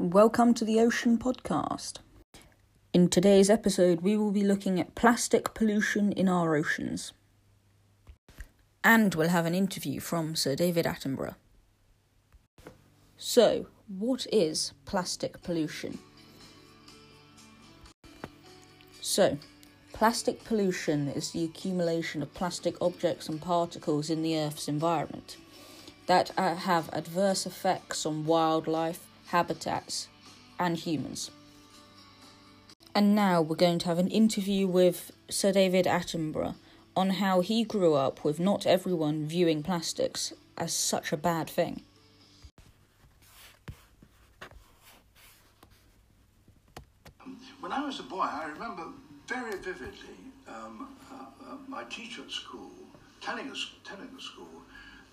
welcome to the Ocean Podcast. In today's episode, we will be looking at plastic pollution in our oceans. And we'll have an interview from Sir David Attenborough. So, what is plastic pollution? So, plastic pollution is the accumulation of plastic objects and particles in the Earth's environment that uh, have adverse effects on wildlife, habitats, and humans. And now we're going to have an interview with Sir David Attenborough on how he grew up with not everyone viewing plastics as such a bad thing. When I was a boy, I remember very vividly um, uh, uh, my teacher at school telling us, telling the school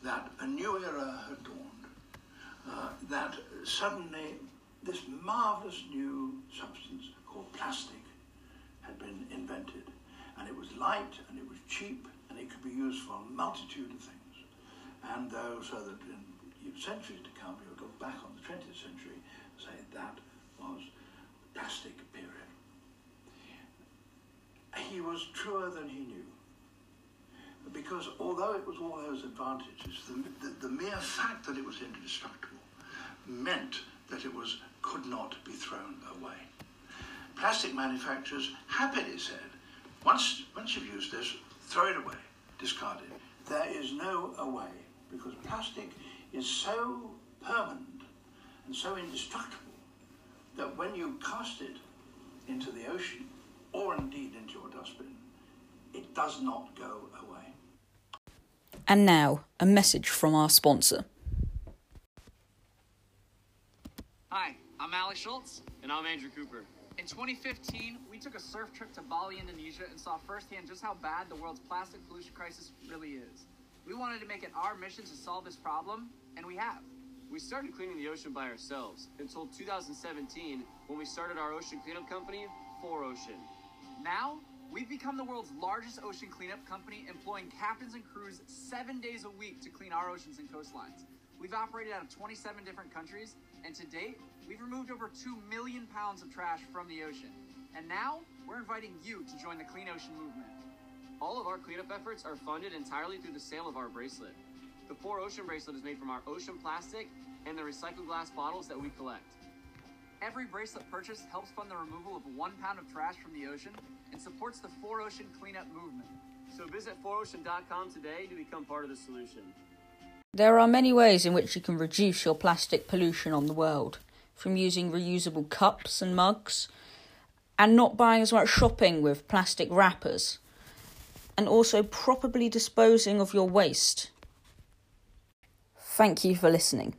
that a new era had dawned, that suddenly this marvelous new substance called plastic had been invented. And it was light and it was cheap and it could be used for a multitude of things. And uh, so that in centuries to come, you'll look back on the 20th century and say that was the plastic period. He was truer than he knew. Because although it was all those advantages, the, the, the mere fact that it was indestructible meant that it was could not be thrown away. Plastic manufacturers happily said, once, once you've used this, throw it away, discard it. There is no away because plastic is so permanent and so indestructible that when you cast it into the ocean or indeed into your dustbin, it does not go away. And now, a message from our sponsor. Hi, I'm Ali Schulze. And I'm Andrew Cooper. In 2015, we took a surf trip to Bali, Indonesia, and saw firsthand just how bad the world's plastic pollution crisis really is. We wanted to make it our mission to solve this problem, and we have. We started cleaning the ocean by ourselves until 2017 when we started our ocean cleanup company, 4Ocean. Now, we've become the world's largest ocean cleanup company, employing captains and crews seven days a week to clean our oceans and coastlines. We've operated out of 27 different countries, and to date, we've removed over 2 million pounds of trash from the ocean. And now, we're inviting you to join the Clean Ocean movement. All of our cleanup efforts are funded entirely through the sale of our bracelet. The 4Ocean bracelet is made from our ocean plastic and the recycled glass bottles that we collect. Every bracelet purchase helps fund the removal of one pound of trash from the ocean and supports the 4Ocean cleanup movement. So visit 4ocean.com today to become part of the solution. There are many ways in which you can reduce your plastic pollution on the world, from using reusable cups and mugs, and not buying as much shopping with plastic wrappers, and also properly disposing of your waste. Thank you for listening.